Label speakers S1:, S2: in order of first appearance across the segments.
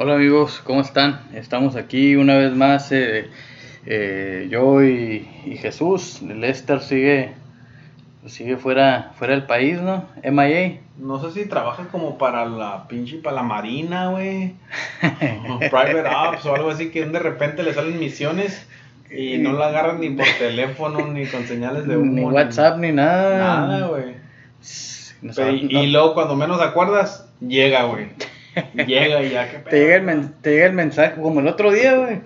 S1: Hola amigos, ¿cómo están? Estamos aquí una vez más, eh, eh, yo y, y Jesús. Lester sigue, sigue fuera, fuera del país, ¿no? MIA.
S2: No sé si trabaja como para la pinche, para la marina, güey. Private ops o algo así que de repente le salen misiones y no la agarran ni por teléfono ni con señales de humo.
S1: Ni WhatsApp ni nada.
S2: Nada, güey. Y luego cuando menos acuerdas, llega, güey. Llega y ya, qué pedo.
S1: te, llega el men- te llega el mensaje, como el otro día, güey.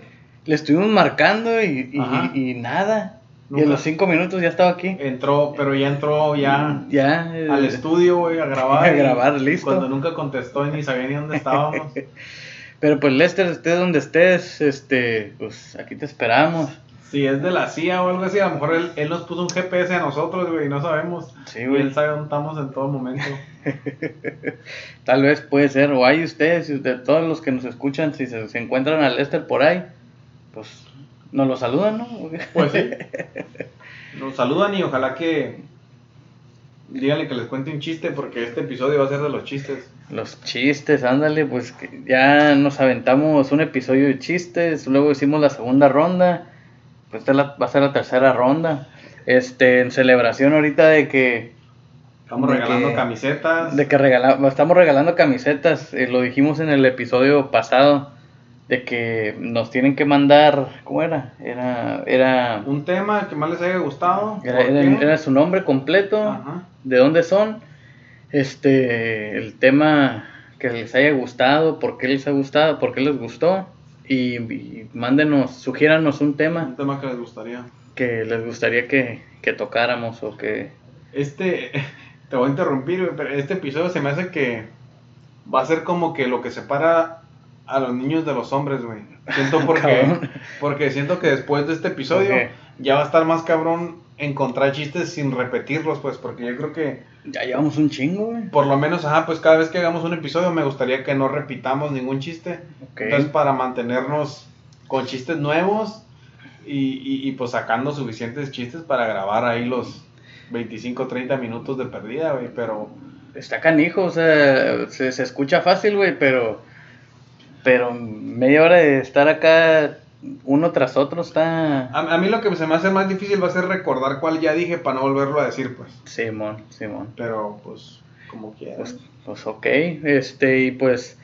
S1: Le estuvimos marcando y, y- y nada. Y
S2: Nunca.
S1: a los cinco minutos ya estaba aquí.
S2: Entró, pero ya entró ya
S1: Ya. eh,
S2: al estudio, güey, a grabar.
S1: A
S2: y
S1: grabar, listo.
S2: Cuando nunca contestó y ni sabía ni dónde estábamos.
S1: Pero pues Lester, estés donde estés, este, pues aquí te esperamos.
S2: Si es de la CIA o algo así, a lo mejor él, él nos puso un GPS a nosotros, güey, y no sabemos.
S1: Sí,
S2: y
S1: güey.
S2: él sabe dónde estamos en todo momento.
S1: Tal vez puede ser, o hay ustedes, y de todos los que nos escuchan, si se, se encuentran a Lester por ahí, pues nos lo saludan, ¿no?
S2: Pues sí. Nos saludan y ojalá que. Díganle que les cuente un chiste porque este episodio va a ser de los chistes.
S1: Los chistes, ándale, pues ya nos aventamos un episodio de chistes, luego hicimos la segunda ronda, esta es la- va a ser la tercera ronda. Este, en celebración ahorita de que
S2: Estamos
S1: De
S2: regalando
S1: que-
S2: camisetas.
S1: De que regala- estamos regalando camisetas, eh, lo dijimos en el episodio pasado, de que nos tienen que mandar, ¿cómo era? Era, era,
S2: Un tema que más les haya gustado.
S1: era, era su nombre completo,
S2: Ajá.
S1: de dónde son, este, el tema que les haya gustado, por qué les ha gustado, por qué les gustó, y, y mándenos, sugiéranos un tema
S2: Un tema que les gustaría.
S1: que les gustaría que, que tocáramos o que...
S2: Este. Te voy a interrumpir, pero este episodio se me hace que. Va a ser como que lo que separa a los niños de los hombres, güey. Siento porque. Porque siento que después de este episodio. Ya va a estar más cabrón encontrar chistes sin repetirlos, pues, porque yo creo que
S1: Ya llevamos un chingo, güey.
S2: por lo menos, ajá, pues cada vez que hagamos un episodio me gustaría que no repitamos ningún chiste.
S1: Ok.
S2: Entonces, para mantenernos con chistes nuevos y, y, y, pues sacando suficientes chistes para grabar ahí los 25, 30 minutos de perdida, güey, pero
S1: Está canijo, o sea, se, se escucha fácil, güey, pero. Pero media hora de estar acá uno tras otro está.
S2: a, a mí lo que se me hace más difícil va a ser recordar cuál ya dije para no volverlo a decir, pues.
S1: Simón, Simón.
S2: Pero, pues, como quieras.
S1: Pues, pues ok, este, y pues.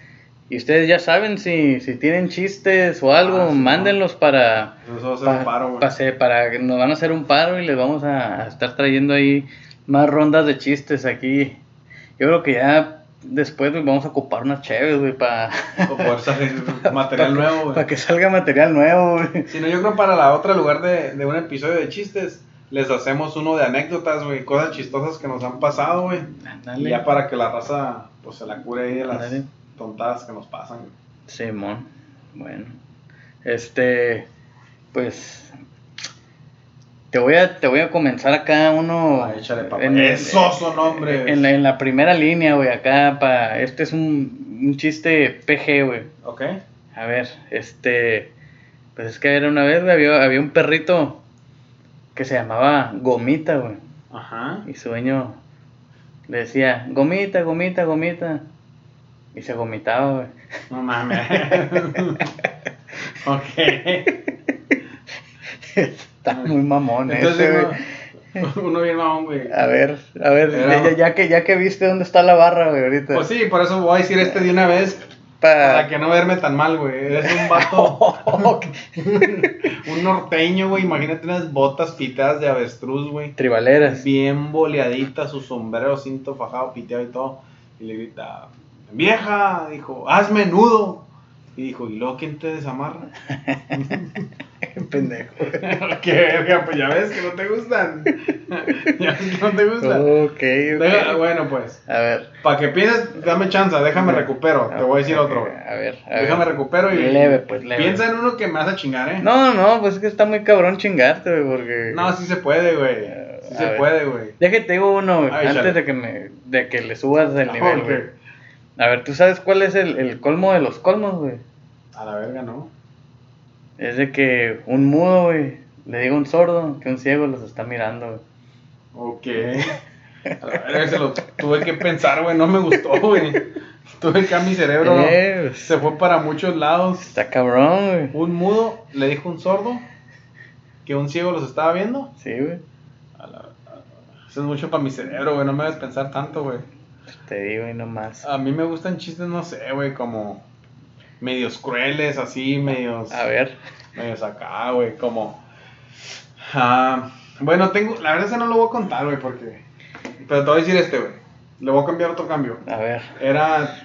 S1: Y ustedes ya saben si, si tienen chistes o algo,
S2: Ah, sí,
S1: mándenlos para.
S2: Eso va a ser
S1: pa-
S2: un paro,
S1: para que nos van a hacer un paro y les vamos a, a estar trayendo ahí más rondas de chistes aquí. Yo creo que ya después vamos a ocupar unas chéves, güey, para.
S2: O poder salir material nuevo, güey.
S1: Para que salga material nuevo, güey.
S2: Si no, yo creo para la otra, lugar de, de un episodio de chistes, les hacemos uno de anécdotas, güey, cosas chistosas que nos han pasado, güey. Y ya para que la raza, pues, se la cure ahí de las tontadas que nos pasan, güey.
S1: Simón. Bueno. Este. Pues. Te voy a, te voy a comenzar acá uno.
S2: Ay, échale, papá.
S1: en-
S2: Esos son nombres.
S1: En la, en la primera línea, güey, acá para. Este es un, un chiste PG, güey.
S2: ¿Ok?
S1: A ver, este. Pues es que era una vez, güey, había, había un perrito que se llamaba Gomita, güey.
S2: Ajá.
S1: Y su dueño le decía, Gomita, Gomita, Gomita. Y se gomitaba, güey.
S2: No mames. ok.
S1: Está muy mamón ese,
S2: Entonces,
S1: güey.
S2: uno, uno bien mamón, güey.
S1: A ver, a ver,
S2: Era-
S1: ya, ya que, ya que viste dónde está la barra, güey, ahorita.
S2: Pues sí, por eso voy a decir este de una vez.
S1: Pa-
S2: Para que no verme tan mal, güey. Eres un vato. un norteño, güey. Imagínate unas botas piteadas de avestruz, güey.
S1: Tribaleras.
S2: Bien boleadita, su sombrero, cinto fajado, piteado y todo. Y le grita, vieja, dijo, hazme nudo. Y dijo, ¿y luego quién te desamarra?
S1: Pendejo.
S2: Qué verga, pues ya ves que no te gustan. ya ves que no te gustan.
S1: ok, ok.
S2: Deja- bueno, pues,
S1: A ver.
S2: para que pienses, dame chance, déjame recupero. Te voy a decir otro.
S1: A ver, a
S2: Déjame
S1: ver.
S2: recupero y.
S1: Leve, pues, leve.
S2: Piensa en uno que me vas a chingar, ¿eh?
S1: No, no, pues es que está muy cabrón chingarte, güey, porque...
S2: No, sí se puede, güey. Sí
S1: A
S2: se
S1: ver.
S2: puede, güey.
S1: Déjate, digo uno, güey, antes
S2: chale.
S1: de que me, de que le subas el
S2: Ah,
S1: nivel, güey. A ver, ¿tú sabes cuál es el, el colmo de los colmos, güey?
S2: A la verga, ¿no?
S1: Es de que un mudo, güey, le diga a un sordo que un ciego los está mirando, güey.
S2: Ok. A la verga, se lo tuve que pensar, güey. No me gustó, güey. Tuve acá mi cerebro.
S1: Eh, pues,
S2: Se fue para muchos lados.
S1: está cabrón, güey.
S2: Un mudo le dijo a un sordo que un ciego los estaba viendo.
S1: Sí, güey.
S2: A a- Eso es mucho para mi cerebro, güey. No me hagas pensar tanto, güey.
S1: Te digo y no más.
S2: A mí me gustan chistes, no sé, güey, como medios crueles, así, medios.
S1: A ver.
S2: medios acá, güey, como. Ah, bueno, tengo. La verdad, ese no lo voy a contar, güey, porque. Pero te voy a decir este, güey. Le voy a cambiar otro cambio.
S1: A ver.
S2: Era.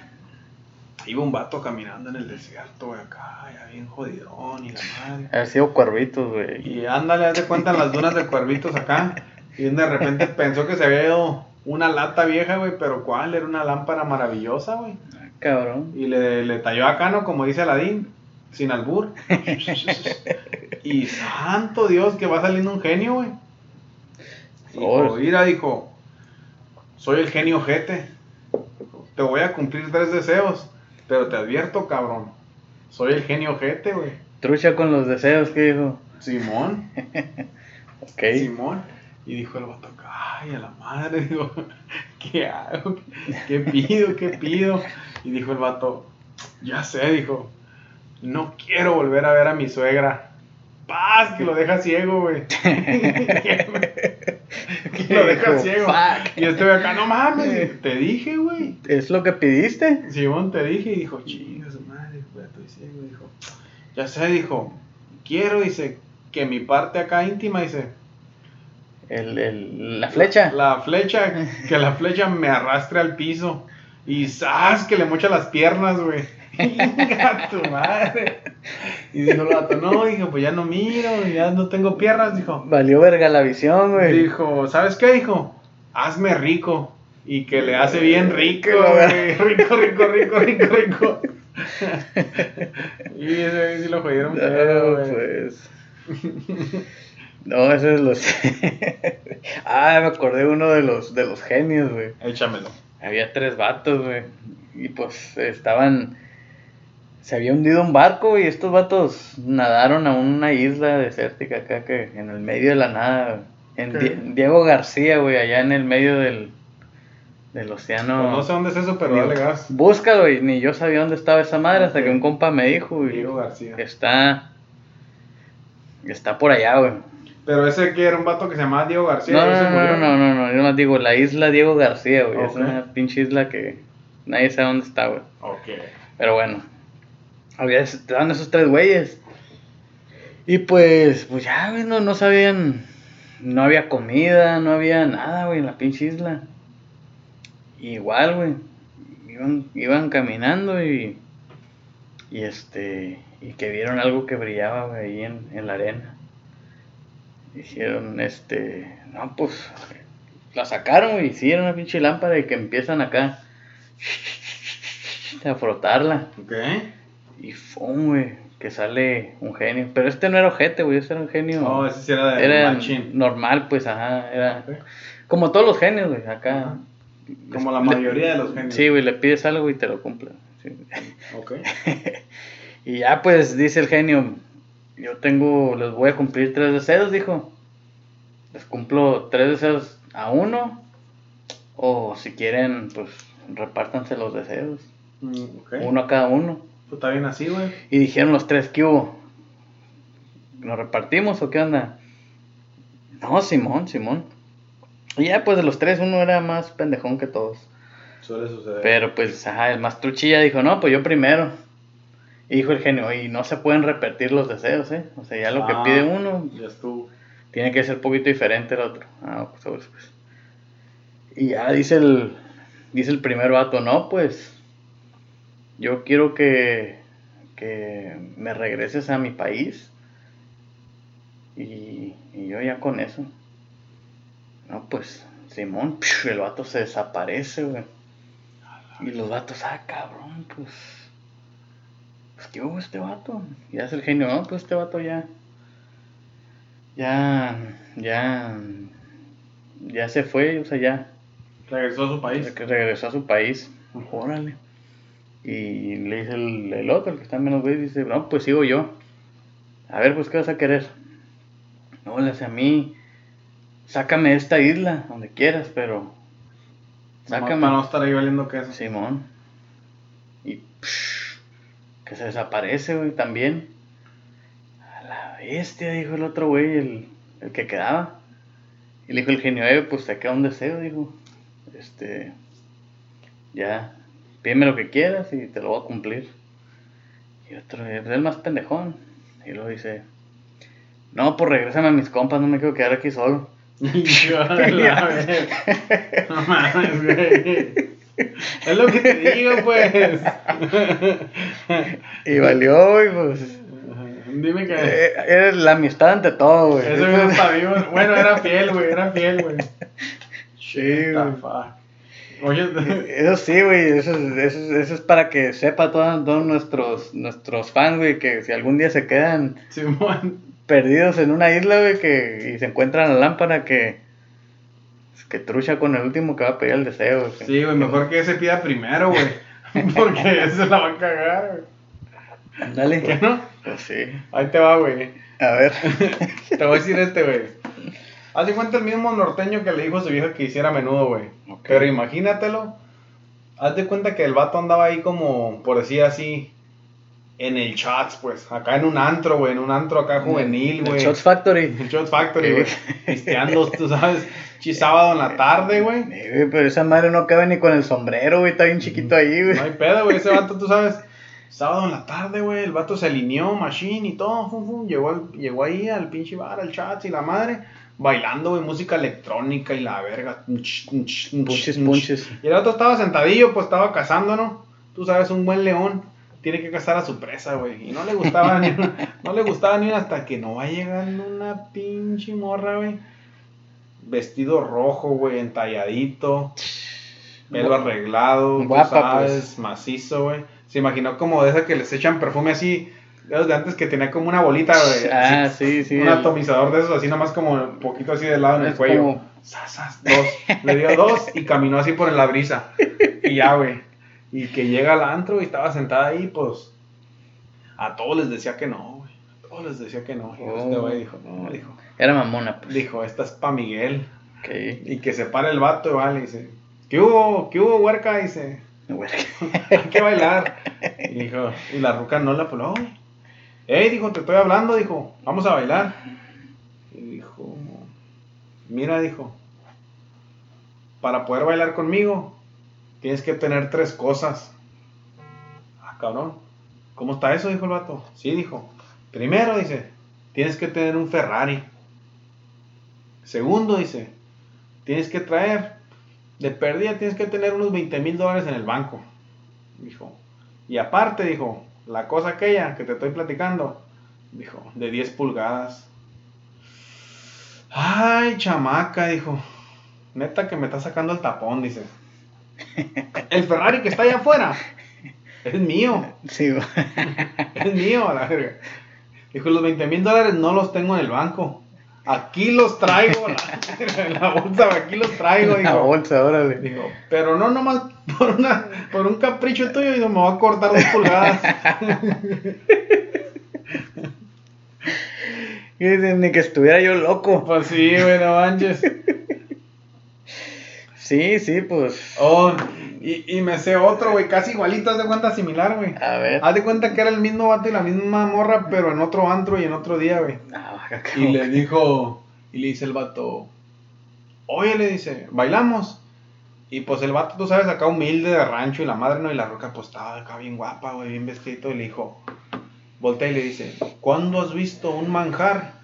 S2: Iba un vato caminando en el desierto, güey, acá, ya bien jodidón y la madre.
S1: Haber sido cuervitos, güey.
S2: Y ándale, haz de cuenta en las dunas de cuervitos acá. Y de repente pensó que se había ido una lata vieja, güey, pero ¿cuál? Era una lámpara maravillosa, güey.
S1: Cabrón.
S2: Y le, le talló acá, ¿no? Como dice Aladín, sin albur. y santo Dios, que va saliendo un genio, güey. Dijo, mira, dijo, soy el genio jete. Te voy a cumplir tres deseos, pero te advierto, cabrón. Soy el genio jete, güey.
S1: Trucha con los deseos, ¿qué dijo?
S2: Simón.
S1: Ok.
S2: Simón. Y dijo el vato, ay, a la madre, digo, ¿qué hago? ¿Qué pido? ¿Qué pido? Y dijo el vato, ya sé, dijo, no quiero volver a ver a mi suegra. Paz, que lo deja ciego, güey. que lo deja ciego.
S1: "Fuck".
S2: Y este güey acá, no mames, te dije, güey.
S1: ¿Es lo que pidiste?
S2: Simón te dije y dijo, chinga su madre, güey, estoy ciego. Dijo, ya sé, dijo, quiero, dice, que mi parte acá íntima, dice,
S1: El, el, la flecha.
S2: La flecha, que la flecha me arrastre al piso. Y ¡zas! que le mocha las piernas, güey. Venga tu madre. Y dijo el vato, no, dijo, pues ya no miro, ya no tengo piernas, dijo.
S1: Valió verga la visión, güey.
S2: Dijo, ¿sabes qué? Dijo, hazme rico. Y que le hace bien rico, güey. Rico, rico, rico, rico, rico. y ese sí lo jodieron
S1: No,
S2: güey.
S1: pues. No, ese es los. ah, me acordé de uno de los, de los genios, güey.
S2: Échamelo.
S1: Había tres vatos, güey. Y pues estaban. Se había hundido un barco y estos vatos nadaron a una isla desértica acá que en el medio de la nada. güey. En Diego García, güey, allá en el medio del, del océano.
S2: Pues no sé dónde es eso, pero dale gas.
S1: Búscalo, y ni yo sabía dónde estaba esa madre hasta que un compa me dijo, y
S2: Diego García.
S1: está. Está por allá, güey.
S2: Pero ese que era un vato que se llamaba Diego García.
S1: No, no,
S2: murió.
S1: no, no, no, no, yo más digo, la isla Diego García, güey. Es
S2: Ok.
S1: una pinche isla que nadie sabe dónde está, güey.
S2: Ok.
S1: Pero bueno, había, estaban esos tres güeyes. Y pues, pues ya, güey, no, no sabían, no había comida, no había nada, güey, en la pinche isla. Igual, güey, iban, iban caminando y, y este, y que vieron algo que brillaba, güey, ahí en, en la arena. Dijeron, este, no, pues, la sacaron, y era una pinche lámpara y que empiezan acá a frotarla.
S2: Ok.
S1: Y fum, güey, que sale un genio. Pero este no era ojete, güey, este era un genio.
S2: No, ese sí era de
S1: era normal, pues, ajá, era como todos los genios, güey, acá.
S2: Como la
S1: Le-
S2: mayoría de los genios.
S1: Sí, güey, le pides algo y te lo cumple. sí.
S2: Ok.
S1: y ya, pues, dice el genio, yo tengo, les voy a cumplir tres deseos, dijo. Les cumplo tres deseos a uno. O si quieren, pues, repártanse los deseos.
S2: Mm.
S1: Uno a cada uno.
S2: Pues está bien así, güey.
S1: Y dijeron los tres, ¿qué hubo? ¿Nos repartimos o qué onda? No, Simón, Simón. Y ya, pues de los tres, uno era más pendejón que todos.
S2: Suele suceder.
S1: Pero pues, ajá, el más truchilla dijo, no, pues yo primero. Y dijo el genio, y no se pueden repetir los deseos, ¿eh? O sea, ya lo que
S2: Ah.
S1: pide uno
S2: Ya estuvo.
S1: tiene que ser un poquito diferente el otro. Ah, pues, pues, pues. Y ya dice el, dice el primer vato, no, pues yo quiero que, que me regreses a mi país. Y, y yo ya con eso. No, pues, Simón, el vato se desaparece, güey. Y los vatos, ah, cabrón, pues. Pues, ¿qué hubo este vato? Y hace el genio, no, pues este vato ya. Ya. Ya. Ya se fue, o sea, ya.
S2: Regresó a su país.
S1: Que regresó a su país. Órale. Y le dice el, el otro, el que está menos güey, dice, no, pues sigo yo. A ver, pues, ¿qué vas a querer? No, le hace a mí. Sácame de esta isla, donde quieras, pero. Sácame.
S2: Para no estar ahí valiendo queso.
S1: Simón. Que se desaparece, güey, también. A la bestia, dijo el otro güey, el, el que quedaba. Y le dijo el genio, eh, pues te queda un deseo, dijo. Este, ya, pídeme lo que quieras y te lo voy a cumplir. Y otro, es el más pendejón. Y luego dice, no, pues regrésame a mis compas, no me quiero quedar aquí solo.
S2: no mames, güey. Es lo que te digo, pues.
S1: y valió, güey, pues.
S2: Dime que.
S1: Eh, Eres la amistad ante todo, güey.
S2: Eso no sabía. Bueno, era fiel, güey, era fiel, güey.
S1: Sí.
S2: Oye,
S1: Eso sí, güey, eso, es- eso, es- eso es para que sepa todos, todos nuestros, nuestros fans, güey, que si algún día se quedan
S2: Simón.
S1: perdidos en una isla, güey, que, y se encuentran la lámpara, que, que trucha con el último que va a pedir el deseo, güey.
S2: Sí, güey, mejor que ese pida primero, güey. Porque ese la va a cagar, güey.
S1: Dale.
S2: ¿Qué no?
S1: Pues sí.
S2: Ahí te va, güey.
S1: A ver.
S2: Te voy a decir este, güey. Haz de cuenta el mismo norteño que le dijo a su vieja que hiciera menudo, güey. Pero imagínatelo. Haz de cuenta que el vato andaba ahí como, por decir así, en el chats, pues. Acá en un antro, güey. En un antro acá juvenil,
S1: El
S2: güey.
S1: Shots Factory.
S2: El Shots Factory, güey. Pisteando, tú sabes. Sábado en la tarde, güey.
S1: Eh, güey, pero esa madre no cabe ni con el sombrero, güey, está bien chiquito ahí, güey.
S2: No hay pedo, güey. Ese vato, tú sabes. Sábado en la tarde, güey. El vato se alineó, machine y todo. Fum, fum, llegó, llegó ahí al pinche bar, al chat y la madre. Bailando, güey, música electrónica y la verga. Punches,
S1: punches.
S2: Y el otro estaba sentadillo, pues estaba cazando, ¿no? Tú sabes, un buen león tiene que cazar a su presa, güey. Y no le gustaba ni no le gustaba ni una hasta que no va llegando una pinche morra, güey. Vestido rojo, güey, entalladito. Pelo arreglado,
S1: Guapa,
S2: sabes,
S1: pues.
S2: macizo, güey. Se imaginó como de esa que les echan perfume así, de antes que tenía como una bolita, güey.
S1: Ah,
S2: así,
S1: sí, sí.
S2: un
S1: el-
S2: atomizador de esos, así nomás como un poquito así de lado en el
S1: Es
S2: cuello.
S1: como-
S2: Sasas, dos. Le dio dos y caminó así por la brisa. Y ya, güey. Y que llega al antro y estaba sentada ahí, pues. A todos les decía que no, güey. A todos les decía que no. Y
S1: Oh.
S2: este güey dijo, no, dijo.
S1: Era mamona, pues.
S2: Dijo, esta es pa' Miguel. Y que se para el vato, y vale, y dice, ¿qué hubo? ¿Qué hubo, huerca? Y dice, hay que bailar. Y dijo, y la ruca no la peló, güey. Ey, dijo, te estoy hablando, dijo, vamos a bailar. Y dijo, mira, dijo, para poder bailar conmigo, tienes que tener tres cosas. Ah, cabrón, ¿cómo está eso? Dijo el vato. Sí, dijo, primero, dice, tienes que tener un Ferrari. Segundo, dice, tienes que traer, de pérdida tienes que tener unos 20 mil dólares en el banco. Dijo, y aparte, dijo, la cosa aquella que te estoy platicando, dijo, de 10 pulgadas. Ay, chamaca, dijo, neta que me está sacando el tapón, dice. El Ferrari que está allá afuera es mío,
S1: Sí,
S2: es mío, a la verga. Dijo, los 20 mil dólares no los tengo en el banco. Aquí los traigo, la- en la bolsa, aquí los traigo,
S1: La
S2: dijo.
S1: bolsa, órale.
S2: Dijo, pero no nomás por, una, por un capricho tuyo, dijo, me voy a cortar dos pulgadas.
S1: Ni que estuviera yo loco.
S2: Pues sí, güey, no manches.
S1: Sí, sí, pues.
S2: Oh, y, y me sé otro, güey, casi igualito, haz de cuenta similar, güey.
S1: A ver.
S2: Haz de cuenta que era el mismo vato y la misma morra, pero en otro antro y en otro día, güey.
S1: Ah,
S2: Y le dijo, y le dice el vato, oye, le dice, bailamos. Y pues el vato, tú sabes, acá humilde de rancho y la madre, ¿no? Y la roca, pues estaba acá bien guapa, güey, bien vestidito. Y le dijo, voltea y le dice, ¿cuándo has visto un manjar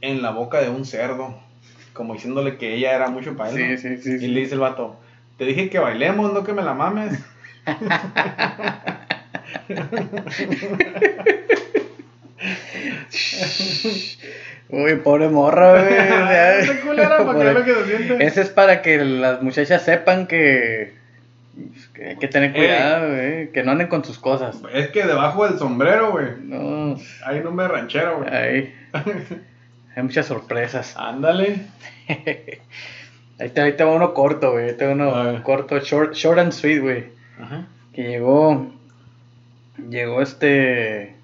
S2: en la boca de un cerdo? Como diciéndole que ella era mucho para él.
S1: Sí,
S2: ¿no?
S1: sí, sí.
S2: Y
S1: sí.
S2: le dice el vato, te dije que bailemos, no que me la mames.
S1: Uy, pobre morra, güey. o sea,
S2: Esa culera, ¿para qué es lo que se siente?
S1: Ese es para que las muchachas sepan que, que hay que tener cuidado, güey. Que no anden con sus cosas.
S2: Es que debajo del sombrero, güey,
S1: No,
S2: hay un nombre ranchero, güey.
S1: hay, hay muchas sorpresas.
S2: Ándale.
S1: Ahí te, ahí te va uno corto, güey. Ahí te va uno corto, short, short and sweet, güey.
S2: Ajá.
S1: Que llegó. Llegó este.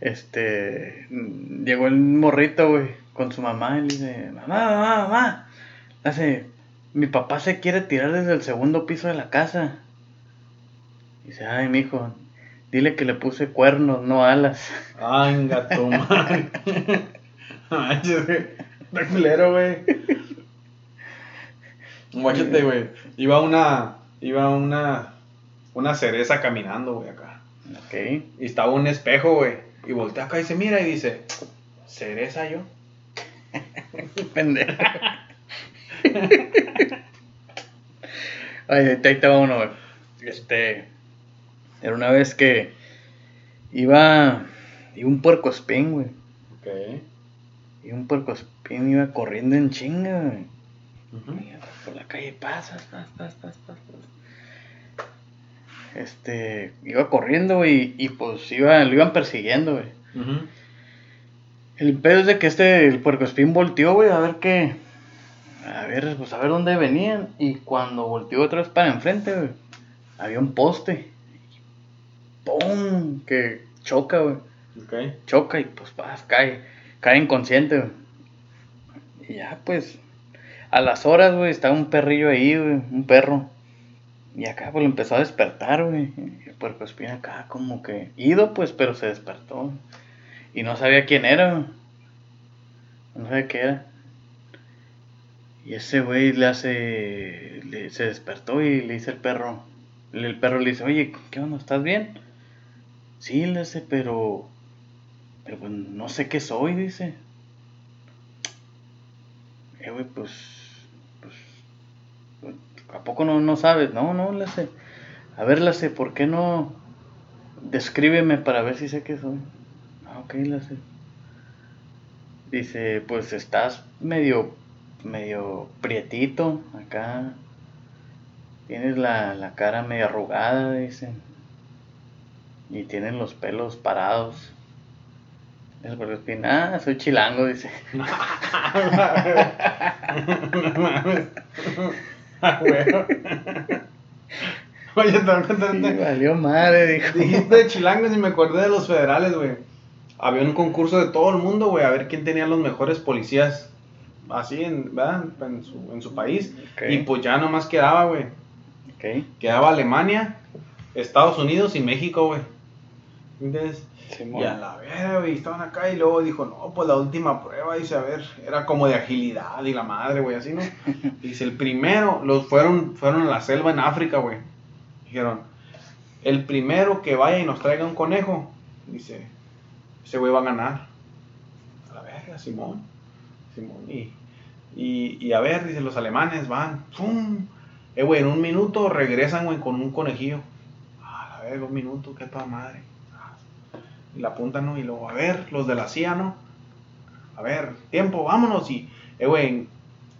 S1: Este. Llegó el morrito, güey. Con su mamá. Y le dice: Mamá, mamá, mamá. Hace. Mi papá se quiere tirar desde el segundo piso de la casa. Dice, ay, mijo, dile que le puse cuernos, no alas.
S2: Ay, gato, man. Manches, güey. Está culero, güey. Guáchate, güey. Iba una. Iba una. Una cereza caminando, güey, acá.
S1: Ok.
S2: Y estaba un espejo, güey. Y voltea acá y se mira y dice: ¿Cereza yo?
S1: Pendeja. Ay, ahí uno, güey. Este. Era una vez que iba. Iba un puerco espín, güey.
S2: Ok.
S1: Y un puerco espín iba corriendo en chinga, güey. Por la calle pasas, pas, pas, pas, pas, pas. Este. Iba corriendo, güey. Y pues iba, lo iban persiguiendo, güey. El pedo es de que este, el puercoespín volteó, güey, a ver qué. A ver, pues a ver dónde venían. Y cuando volteó otra vez para enfrente, güey, había un poste. ¡Pum! Que choca, güey. Choca y pues vas, cae. Cae inconsciente, güey. Y ya, pues. A las horas, güey, estaba un perrillo ahí, güey, un perro. Y acá, pues lo empezó a despertar, güey. Y el puercoespín acá, como que. Ido, pues, pero se despertó. Y no sabía quién era, güey. No sabía qué era. Y ese güey le hace. se despertó y le dice el perro. El perro le dice, oye, ¿qué onda? ¿Estás bien? Sí, le dice, pero. Pero pues no sé qué soy, dice. Eh, güey, pues. Pues. ¿A poco no, no sabes? No, no, le hace. A ver, le hace, ¿por qué no. Descríbeme para ver si sé qué soy? Ah, ok, le hace. Dice, pues estás medio. medio prietito acá. Tienes la, la cara medio arrugada, dice. Y tienes los pelos parados. El Puercoespín, ah, soy chilango, dice.
S2: No mames. Ah. Oye, ahorita-
S1: valió madre, dijo.
S2: Dijiste de chilangos y me acordé de los federales, güey. Había un concurso de todo el mundo, güey, a ver quién tenía los mejores policías. Así, en, ¿verdad? En su, en su país. Y pues ya nomás quedaba, güey. Quedaba Alemania, Estados Unidos y México, güey. ¿Entiendes?
S1: Simón.
S2: Y a la verga, güey, estaban acá y luego dijo, no, pues la última prueba, dice, a ver, era como de agilidad y la madre, güey, así, ¿no? Dice, el primero, los fueron, fueron a la selva en África, güey. Dijeron, el primero que vaya y nos traiga un conejo, dice, ese güey va a ganar. A la verga, Simón. Simón. Y, y, y a ver, dice, los alemanes van, ¡pum! Eh, güey, en un minuto regresan, güey, con un conejillo. A la verga, un minuto, qué toda madre. Y la apuntan, ¿no? Y luego, a ver, los de la CIA, ¿no? A ver, tiempo, vámonos. Y, eh, güey, en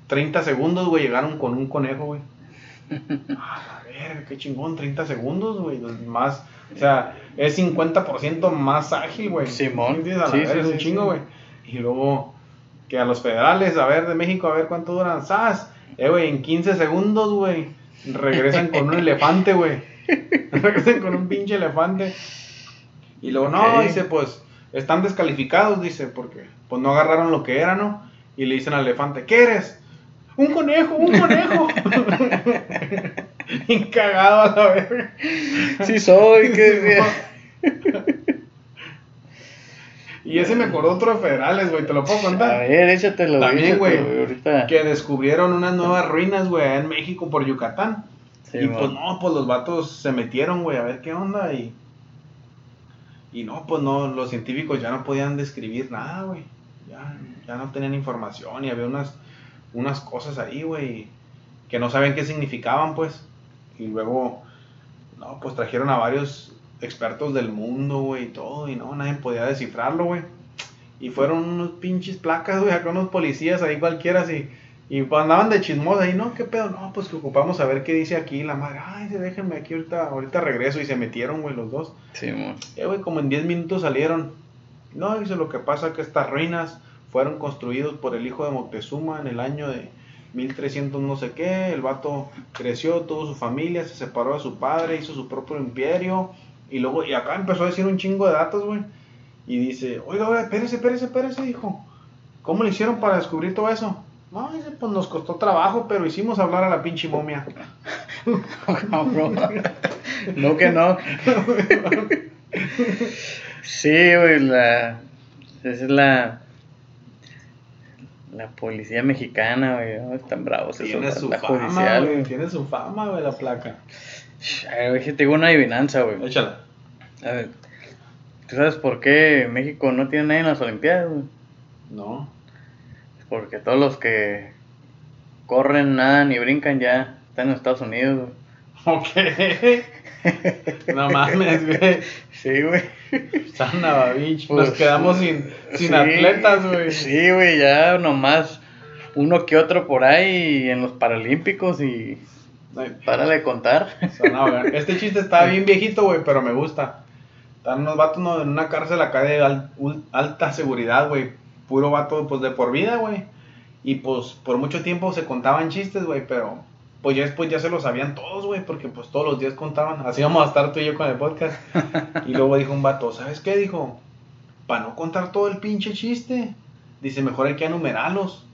S2: 30 segundos, güey, llegaron con un conejo, güey. A ver, qué chingón, 30 segundos, güey. Más, o sea, es 50% más ágil, güey.
S1: Simón, sí, sí,
S2: es un
S1: sí,
S2: chingo,
S1: sí.
S2: güey. Y luego, que a los federales, a ver, de México, a ver cuánto duran. ¡Sas! Eh, güey, en 15 segundos, güey. Regresan con un elefante, güey. Regresan con un pinche elefante. Y luego, no, dice, pues, están descalificados, dice, porque pues no agarraron lo que era, ¿no? Y le dicen al elefante, ¿qué eres? Un conejo, un conejo. Bien cagado a la verga.
S1: Sí soy, ¿qué decía?
S2: Y ese me acordó otro de federales, güey, te lo puedo
S1: A
S2: contar.
S1: ver, échatelo,
S2: También, güey,
S1: ahorita.
S2: Que descubrieron unas nuevas ruinas, güey, en México por Yucatán.
S1: Sí,
S2: y pues no, pues los vatos se metieron, güey, a ver qué onda y... Y no, pues no, los científicos ya no podían describir nada, güey. Ya, ya no tenían información y había unas, unas cosas ahí, güey, que no sabían qué significaban, pues. Y luego, no, pues trajeron a varios expertos del mundo, güey, y todo, y no, nadie podía descifrarlo, güey. Y fueron unos pinches placas, güey, acá unos policías ahí cualquiera, así. Y pues andaban de chismosa ahí, no, qué pedo, no, pues que ocupamos a ver qué dice aquí la madre. Ay, déjenme aquí ahorita, ahorita regreso. Y se metieron, güey, los dos.
S1: Sí, mon.
S2: Eh, güey, como en 10 minutos salieron. No, dice lo que pasa que estas ruinas fueron construidos por el hijo de Moctezuma en el año de 1300 no sé qué. El vato creció, tuvo su familia, se separó de su padre, hizo su propio imperio. Y luego, y acá empezó a decir un chingo de datos, güey. Y dice, oiga, oiga, espérese, espérese, espérese, hijo. ¿Cómo le hicieron para descubrir todo eso? No, dice, pues nos costó trabajo, pero hicimos hablar a la pinche momia.
S1: Cabrón. no que no. sí, güey, la. Esa es la. La policía mexicana, güey. ¿no? Están bravos.
S2: Tiene
S1: eso,
S2: su
S1: la
S2: fama,
S1: judicial,
S2: güey. Tiene su fama, güey, la placa.
S1: A ver, güey, que te digo una adivinanza, güey.
S2: Échala.
S1: A ver. ¿Tú sabes por qué México no tiene nadie en las Olimpiadas, güey?
S2: No.
S1: Porque todos los que corren, nadan y brincan ya están en Estados Unidos, güey.
S2: Ok. no mames, güey.
S1: Sí, güey.
S2: Sana babich.
S1: Pues,
S2: Nos quedamos sin, sin
S1: sí,
S2: atletas, güey.
S1: Sí, güey, ya nomás uno que otro por ahí en los Paralímpicos y párale de contar.
S2: Este chiste está bien viejito, güey, pero me gusta. Están unos vatos en una cárcel acá de alta seguridad, güey. Puro vato, pues de por vida, güey. Y pues por mucho tiempo se contaban chistes, güey, pero pues ya después ya se lo sabían todos, güey, porque pues todos los días contaban. Así vamos a estar tú y yo con el podcast. Y luego dijo un vato, ¿sabes qué? Dijo, para no contar todo el pinche chiste, dice, mejor hay que enumerarlos.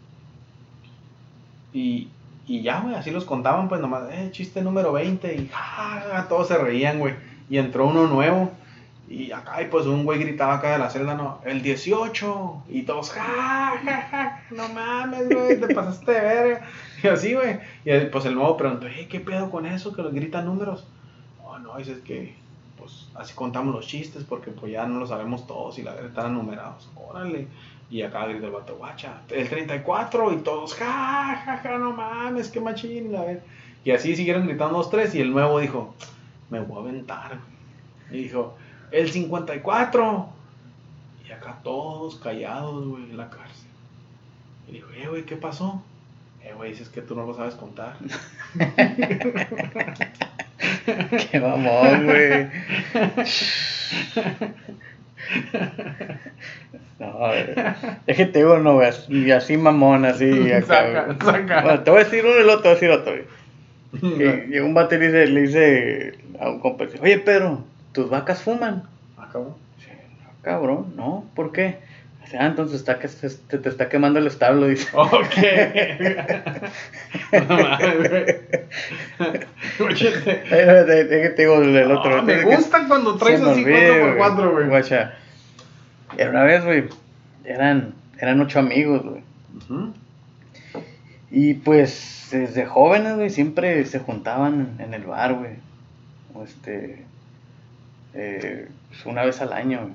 S2: Y, y ya, güey, así los contaban, pues nomás, eh, chiste número 20, y ja, ja, ja, todos se reían, güey. Y entró uno nuevo, y acá, y pues un güey gritaba acá de la celda, no, el 18, y todos, ja, ja, ja, no mames, güey, te pasaste de verga. Y así, güey. Y pues el nuevo preguntó, eh, ¿qué pedo con eso? Que los gritan números. Oh, no, dices que, pues, así contamos los chistes, porque pues ya no lo sabemos todos, y la verdad están enumerados. Órale. Y acá grita el vato, guacha, el 34, y todos, ja, ja, ja, no mames, qué machín, la ver. Y así siguieron gritando los tres, y el nuevo dijo, me voy a aventar. Y dijo, el 54. Y acá todos callados, güey, en la cárcel. Y dijo, eh, güey, ¿qué pasó? Eh, güey, dices que tú no lo sabes contar.
S1: Qué mamón, güey. No, güey. es que te digo, no, güey, y así mamón, así acá,
S2: Saca, saca.
S1: Bueno, te voy a decir uno y otro te voy a decir otro, güey. Llegó un vato y le dice, le dice a un compa, oye Pedro, ¿tus vacas fuman?
S2: Acabó.
S1: Dice, "No, cabrón, no, ¿por qué? Dice, ah, entonces está que se- te, te está quemando el establo, dice.
S2: Ok. no mames,
S1: te digo el, otro.
S2: Ah, me gusta cuando traes así
S1: olvide,
S2: 4x4, güey.
S1: Guacha. Era una vez, güey, eran, eran ocho amigos, güey.
S2: Ujú.
S1: Y pues desde jóvenes, güey, siempre se juntaban en el bar, güey. O Este, eh, pues, una vez al año,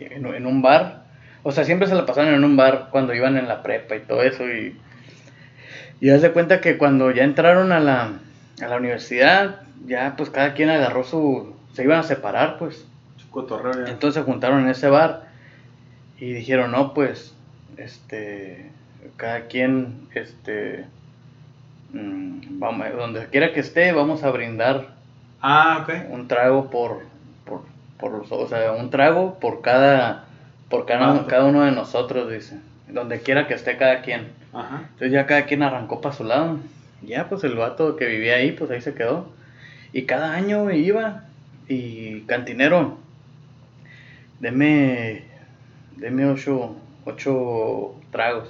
S1: en, en un bar. O sea, siempre se la pasaban en un bar cuando iban en la prepa y todo eso. Y, y haz de cuenta que cuando ya entraron a la, a la universidad, ya pues cada quien agarró su... Se iban a separar, pues.
S2: Su cotorreo ya.
S1: Entonces se juntaron en ese bar y dijeron, no, pues, este, cada quien, este, mm, vamos, donde quiera que esté, vamos a brindar
S2: Ah, ok.
S1: un trago por, por, los, o sea, un trago por cada, por cada,
S2: Vato.
S1: cada uno de nosotros, dice, donde quiera que esté cada quien.
S2: Ajá.
S1: Entonces ya cada quien arrancó para su lado. Ya, pues el vato que vivía ahí, pues ahí se quedó. Y cada año iba. Y cantinero, deme, deme ocho, ocho tragos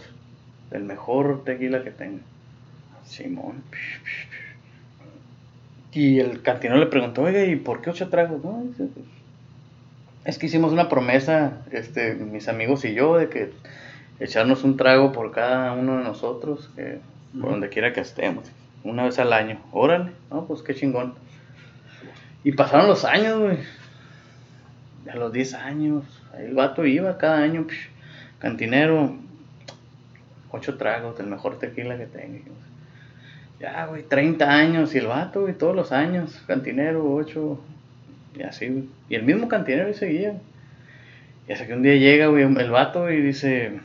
S1: del mejor tequila que tenga. Simón. Y el cantinero le preguntó, oiga, ¿y por qué ocho tragos? No, dice, pues, es que hicimos una promesa, este, mis amigos y yo, de que echarnos un trago por cada uno de nosotros, por donde quiera que estemos, una vez al año. Órale, no, pues qué chingón. Y pasaron los años, güey. A los 10 años, ahí el vato iba cada año, psh, cantinero, ocho tragos del mejor tequila que tenga. Ya, güey, 30 años y el vato, güey, todos los años, cantinero, ocho, y así, güey. Y el mismo cantinero ahí seguía. Y hasta que un día llega, el vato y dice,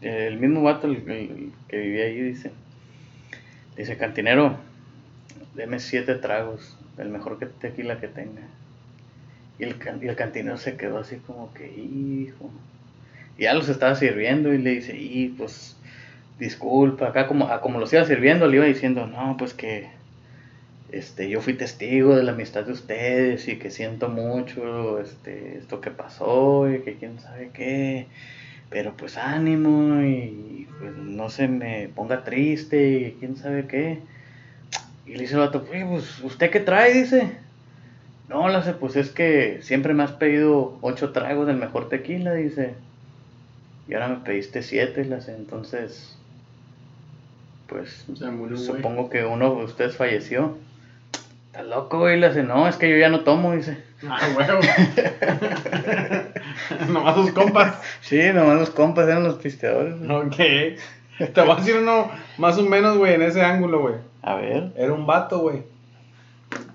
S1: el mismo vato el, el que vivía ahí, dice, dice, cantinero, deme siete tragos del mejor que tequila que tenga. Y el, y el cantinero se quedó así como que, hijo. Y ya los estaba sirviendo y le dice, y pues, disculpa, acá como, como los iba sirviendo, le iba diciendo, no, pues que este, yo fui testigo de la amistad de ustedes y que siento mucho este, esto que pasó y que quién sabe qué, pero pues ánimo y pues no se me ponga triste y quién sabe qué. Y le dice el vato, "Oye, pues, ¿usted qué trae? Dice. No, la sé, pues es que siempre me has pedido ocho tragos del mejor tequila, dice. Y ahora me pediste siete, la sé, entonces. Pues supongo que uno de ustedes falleció. Está loco, güey, la sé. No, es que yo ya no tomo, dice.
S2: Ah, huevo. Nomás sus compas.
S1: Sí, nomás los compas eran los pisteadores. güey.
S2: Ok. Te voy a decir uno más o menos, güey, en ese ángulo, güey.
S1: A ver.
S2: Era un vato, güey.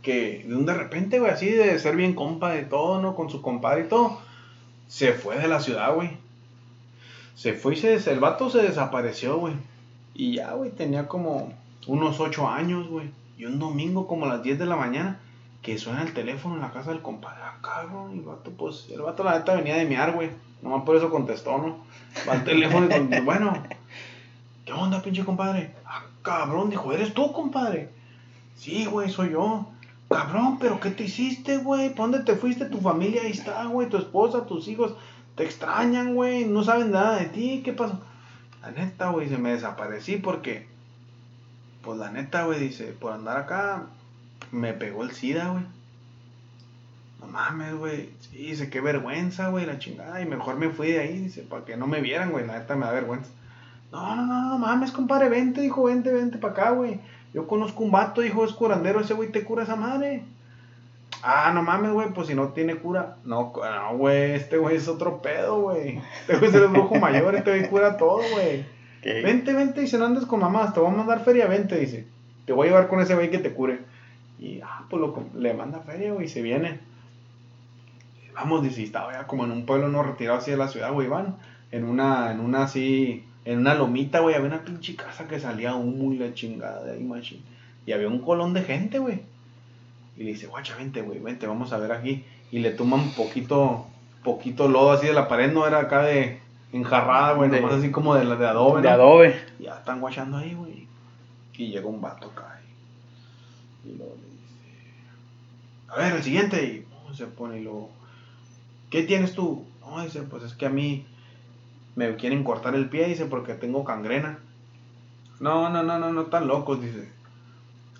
S2: Que de un de repente, güey, así de ser bien compa de todo, ¿no? Con su compadre y todo. Se fue de la ciudad, güey. Se fue y se el vato se desapareció, güey. Y ya, güey, tenía como unos ocho años, güey. Y un domingo, como a las 10 de la mañana, que suena el teléfono en la casa del compadre. Ah, cabrón, y el vato, pues, el vato la neta venía de miar, güey. Nomás por eso contestó, ¿no? Va al teléfono y contestó, bueno, ¿qué onda, pinche compadre? Ah, cabrón, dijo, ¿eres tú, compadre? Sí, güey, soy yo. Cabrón, pero ¿qué te hiciste, güey? ¿Para dónde te fuiste? Tu familia ahí está, güey. Tu esposa, tus hijos te extrañan, güey. No saben nada de ti. ¿Qué pasó? La neta, güey, se me desaparecí porque, pues la neta, güey, dice, por andar acá, me pegó el SIDA, güey. No mames, güey. Sí, dice, qué vergüenza, güey, la chingada. Y mejor me fui de ahí, dice, para que no me vieran, güey. La neta me da vergüenza. No, no, no, no mames, compadre, vente, dijo, vente, vente para acá, güey. Yo conozco un vato, dijo, es curandero, ese güey te cura esa madre. Ah, no mames, güey, pues si no tiene cura. No, no, güey, este güey es otro pedo, güey. Este güey es el brujo mayor, este güey cura todo, güey.
S1: ¿Qué?
S2: Vente, vente, dice, no andes con mamás, te voy a mandar feria, vente, dice. Te voy a llevar con ese güey que te cure. Y, ah, pues lo, le manda feria, güey, y se viene. Vamos, dice, estaba ya como en un pueblo no retirado así de la ciudad, güey, van. En una, en una así, en una lomita, güey, había una pinche casa que salía humo y la chingada de ahí, machín. Y había un colón de gente, güey. Y le dice, guacha, vente, güey, vente, vamos a ver aquí. Y le toman poquito, poquito lodo así de la pared, no era acá de enjarrada, güey, nomás así como de, de adobe,
S1: De
S2: ¿no?
S1: adobe.
S2: Ya están guachando ahí, güey. Y llega un vato acá. Y, y luego le dice, a ver, el siguiente. Y oh, se pone y luego, ¿qué tienes tú? No, dice, pues es que a mí me quieren cortar el pie, dice, porque tengo gangrena. No, no, no, no, no tan locos, dice.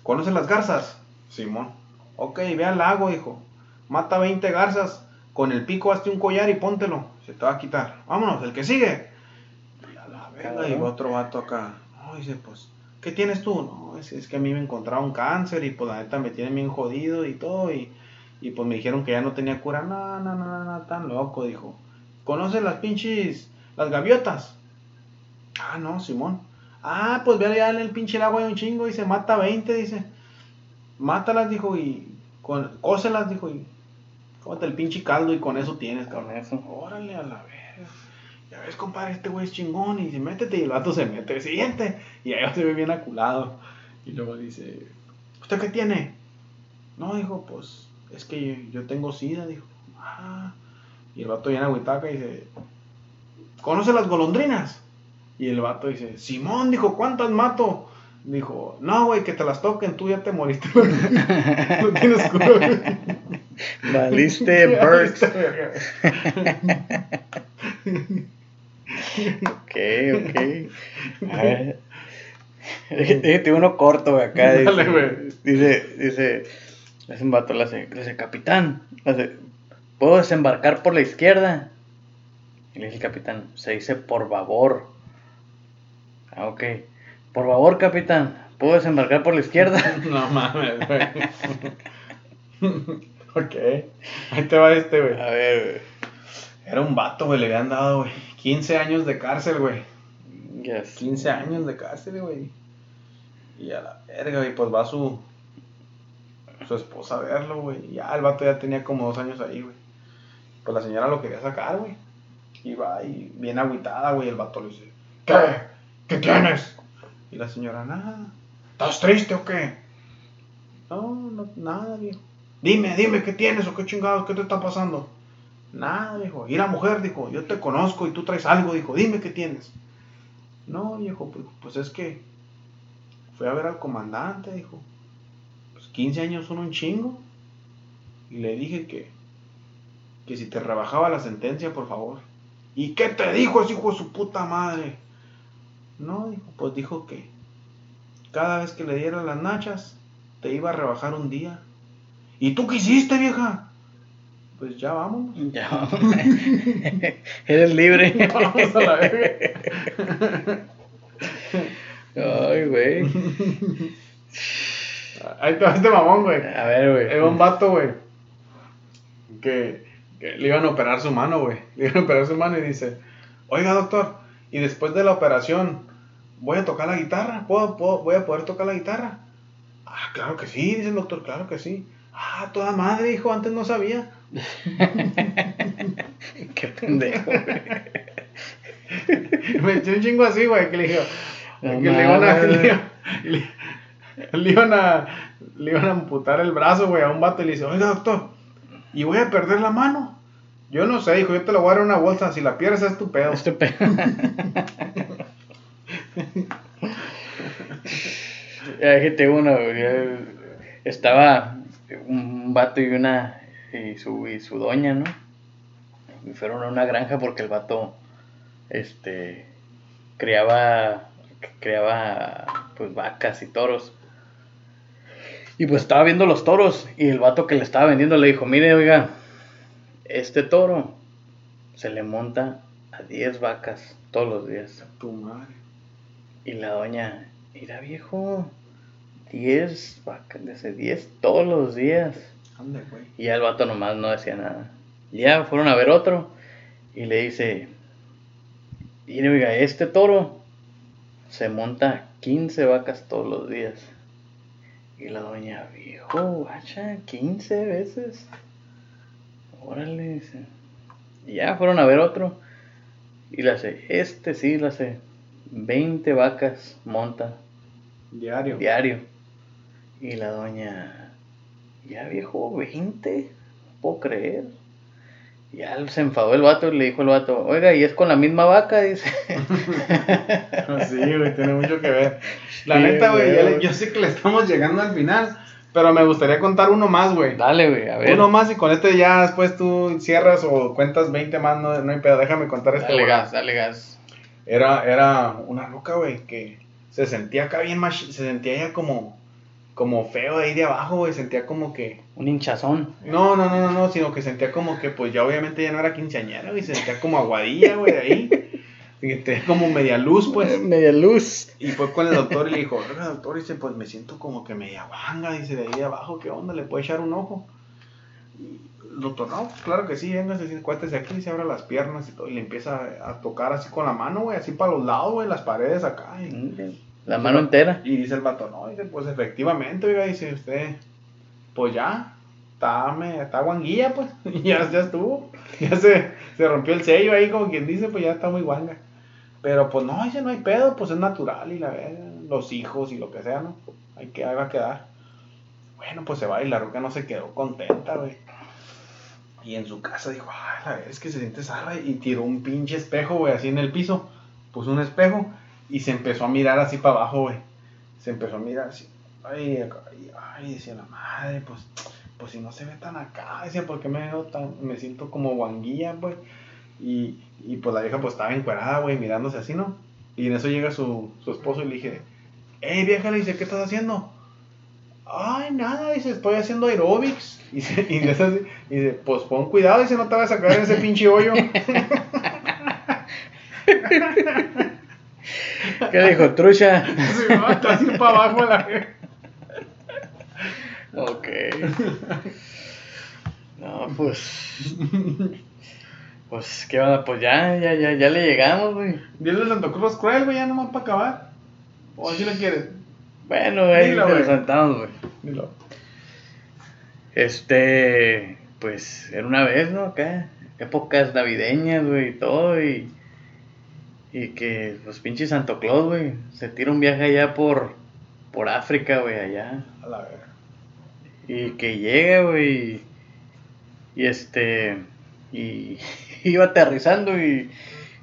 S2: ¿Conoces las garzas? Simón. Ok, ve al lago, hijo. Mata 20 garzas. Con el pico hazte un collar y póntelo. Se te va a quitar. Vámonos, el que sigue. Y a la verga, y va otro vato acá. No, dice, pues, ¿qué tienes tú? No, es, es que a mí me encontraron cáncer y pues la neta me tienen bien jodido y todo. Y, y pues me dijeron que ya no tenía cura. No, no, no, no, no, tan loco, dijo. ¿Conoces las pinches, las gaviotas? Ah, no, Simón. Ah, pues ve allá en el pinche lago hay un chingo y se mata 20, dice. Mátalas, dijo, y con, cóselas, dijo, y cómete el pinche caldo y con eso tienes, cabrón.
S1: Con eso.
S2: Órale a la verga. Ya ves, compadre, este güey es chingón y dice, métete y el vato se mete. Siguiente. Y ahí se ve bien aculado. Y luego dice, ¿usted qué tiene? No, dijo, pues es que yo, yo tengo sida, dijo. Ah. Y el vato viene a Huitaca y dice, ¿conoce las golondrinas? Y el vato dice, Simón, dijo, ¿cuántas mato? Dijo, no, güey, que te las toquen, tú ya te moriste. no tienes cura, güey.
S1: Valiste Burks. Ok, ok. A ver. Déjate uno corto, acá. Dice,
S2: Dale, güey.
S1: dice, dice, es un vato, le hace, dice, capitán, hace, ¿puedo desembarcar por la izquierda? Y le dice el capitán, se dice por favor. Ah, ok. Por favor, capitán, ¿puedo desembarcar por la izquierda?
S2: No mames, güey. ok. Ahí te va este, güey.
S1: A ver,
S2: Era un vato, güey, le habían dado, güey. 15 años de cárcel, güey.
S1: yes.
S2: 15 años de cárcel, güey. Y a la verga, güey, pues va su. Su esposa a verlo, güey. Ya el vato ya tenía como dos años ahí, güey. Pues la señora lo quería sacar, güey. Y va y bien agüitada, güey. El vato le dice: ¿Qué? ¿Qué tienes? Y la señora, nada. ¿Estás triste o qué? No, no, nada, viejo. Dime, dime, ¿qué tienes o qué chingados? ¿Qué te está pasando? Nada, dijo. Y la mujer dijo, yo te conozco y tú traes algo, dijo, dime qué tienes. No, viejo, pues, pues es que fui a ver al comandante, dijo. Pues 15 años son un chingo. Y le dije que, que si te rebajaba la sentencia, por favor. ¿Y qué te dijo ese hijo de su puta madre? No, dijo, pues dijo que cada vez que le diera las nachas, te iba a rebajar un día. ¿Y tú qué hiciste, vieja? Pues ya vamos.
S1: Ya. Eres libre.
S2: Vamos a la verga.
S1: Ay, güey.
S2: Ahí te va este mamón, güey.
S1: A ver, güey.
S2: Era un vato, güey. Que, que le iban a operar su mano, güey. Le iban a operar su mano y dice, oiga, doctor, y después de la operación, ¿voy a tocar la guitarra? ¿Puedo, puedo- voy a poder tocar la guitarra? Ah, claro que sí, dice el doctor, claro que sí. Ah, toda madre, hijo, antes no sabía.
S1: Qué pendejo, güey.
S2: Me eché un chingo así, güey, que le dije,
S1: No
S2: que le iban a, le, iban a, le iban a amputar el brazo, güey, a un vato y le dice, oiga, doctor, ¿y voy a perder la mano? Yo no sé, hijo, yo te la voy a dar en una bolsa, si la pierdes es tu pedo.
S1: Este pe- Ya dijiste uno, estaba un vato y una y su y su doña, ¿no? Y fueron a una granja porque el vato este criaba criaba pues vacas y toros. Y pues estaba viendo los toros y el vato que le estaba vendiendo le dijo, "Mire, oiga, este toro se le monta a 10 vacas todos los días."
S2: Tu madre.
S1: Y la doña, mira viejo, 10 vacas, dice 10 todos los días.
S2: Ande, güey.
S1: Y ya el vato nomás no decía nada. Y ya fueron a ver otro y le dice, mire oiga, este toro se monta 15 vacas todos los días. Y la doña, viejo, guacha, 15 veces. Órale, dice. Y ya fueron a ver otro. Y le hace, este sí, le hace 20 vacas monta
S2: Diario.
S1: diario. Y la doña, ya viejo, 20, no puedo creer. Ya se enfadó el vato y le dijo el vato, oiga, ¿y es con la misma vaca? Dice.
S2: Sí, güey, tiene mucho que ver. La
S1: Sí,
S2: neta, güey, yo sé que le estamos llegando al final, pero me gustaría contar uno más, güey.
S1: Dale, güey, a ver.
S2: Uno más y con este ya después tú cierras o cuentas 20 más, no, no hay pedo, déjame contar este.
S1: Dale
S2: güey.
S1: gas, dale gas.
S2: Era, era una loca, güey, que se sentía acá bien más, se sentía ya como, como feo ahí de abajo, güey, sentía como que,
S1: Un hinchazón.
S2: no, no, no, no, no, sino que sentía como que, pues ya obviamente ya no era quinceañera, güey, se sentía como aguadilla, güey, ahí, como media luz, pues,
S1: Media luz.
S2: y fue con el doctor y le dijo, oiga, doctor, dice, pues me siento como que media guanga, dice, de ahí de abajo, ¿qué onda? ¿Le puede echar un ojo? Y el doctor, no, pues claro que sí, venga, se cuéntese aquí, se abre las piernas y todo, y le empieza a tocar así con la mano, güey, así para los lados, güey, las paredes acá. Y,
S1: La mano entera.
S2: y dice el vato, no, dice, pues efectivamente, oiga, dice usted, pues ya, está, me, está guanguilla, pues, ya, ya estuvo, ya se, se rompió el sello ahí, como quien dice, pues ya está muy guanga. Pero pues no, dice, no hay pedo, pues es natural y la los hijos y lo que sea, ¿no? Hay que, ahí va a quedar. Bueno, pues se va y la roca no se quedó contenta, güey. Y en su casa dijo, ay, la verdad es que se siente zarra y tiró un pinche espejo, güey, así en el piso. Puso un espejo y se empezó a mirar así para abajo, güey. Se empezó a mirar así. Ay, ay, ay, decía la madre, pues, pues si no se ve tan acá, decía, ¿por qué me veo tan, me siento como guanguilla, pues? Y, y pues la vieja pues estaba encuerada, güey, mirándose así, ¿no? Y en eso llega su, su esposo y le dije, hey vieja, le dice, ¿qué estás haciendo? Ay, nada, dice, estoy haciendo aerobics. Y, se- y así, y dice, pues pon cuidado, dice, no te vas a caer en ese pinche hoyo.
S1: ¿Qué dijo? Trucha.
S2: Sí, no, está así para abajo la.
S1: Ok. No, pues. Pues, ¿qué onda? Pues ya, ya, ya, ya le llegamos, güey.
S2: Dile a Santo Cruz cruel, güey, ya nomás para acabar. O así lo quieres.
S1: Bueno, ahí
S2: Dilo,
S1: se
S2: güey.
S1: lo sentamos, güey.
S2: Dilo.
S1: Este, pues, era una vez, ¿no? Acá, épocas navideñas, güey, y todo, y. Y que, pues, pinche Santo Claus, güey, se tira un viaje allá por. Por África, güey, allá.
S2: A la verga.
S1: Y que llega, güey. Y este. Y iba aterrizando y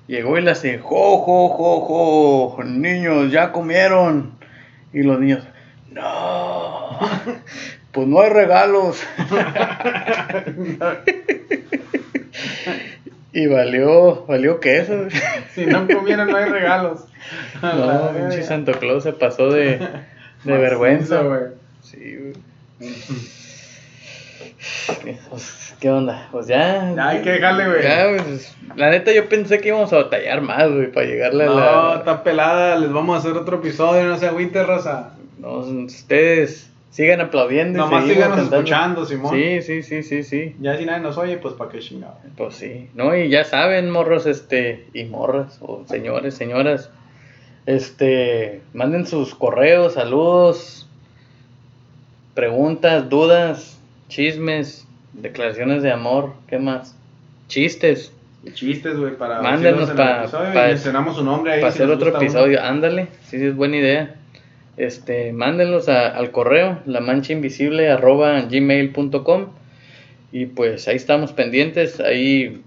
S1: llegó y le hace: ¡Jo, jo, jo, jo! Niños, ya comieron. Y los niños: ¡No! Pues no hay regalos. y valió, valió queso.
S2: Si no comieron, no hay regalos. A
S1: No, pinche Santo Claus se pasó de, de vergüenza.
S2: güey.
S1: Sí, güey. Pues, ¿Qué onda? Pues ya.
S2: Ya hay que dejarle, güey.
S1: Ya, pues, la neta, yo pensé que íbamos a batallar más, güey, para llegarle a
S2: No,
S1: la.
S2: está pelada, les vamos a hacer otro episodio, no se agüite, raza.
S1: No, ustedes sigan aplaudiendo. y
S2: Nomás síganos
S1: cantando.
S2: escuchando, Simón.
S1: Sí, sí, sí, sí, sí.
S2: Ya si nadie nos oye, pues para qué chingado.
S1: Pues sí, ¿no? Y ya saben, morros, este, y morras, o señores, señoras, este, manden sus correos, saludos, preguntas, dudas, chismes, declaraciones de amor, ¿qué más? Chistes,
S2: Y chistes, güey, para
S1: Mándenos
S2: el
S1: pa-
S2: y mencionamos su nombre ahí.
S1: para
S2: si
S1: hacer otro episodio, ándale, sí, sí, es buena idea. Este, mándenlos a- al correo, la mancha invisible arroba gmail.com y pues ahí estamos pendientes, ahí,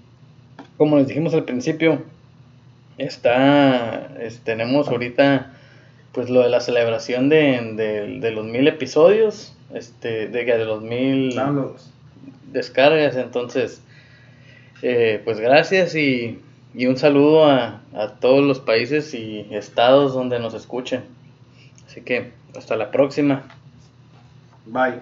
S1: como les dijimos al principio, está, es- tenemos ahorita pues lo de la celebración de, de- de los mil episodios, este, de, de los mil.
S2: Downloads.
S1: descargas. Entonces, eh, pues gracias y, y un saludo a, a todos los países y estados donde nos escuchen. Así que hasta la próxima.
S2: Bye.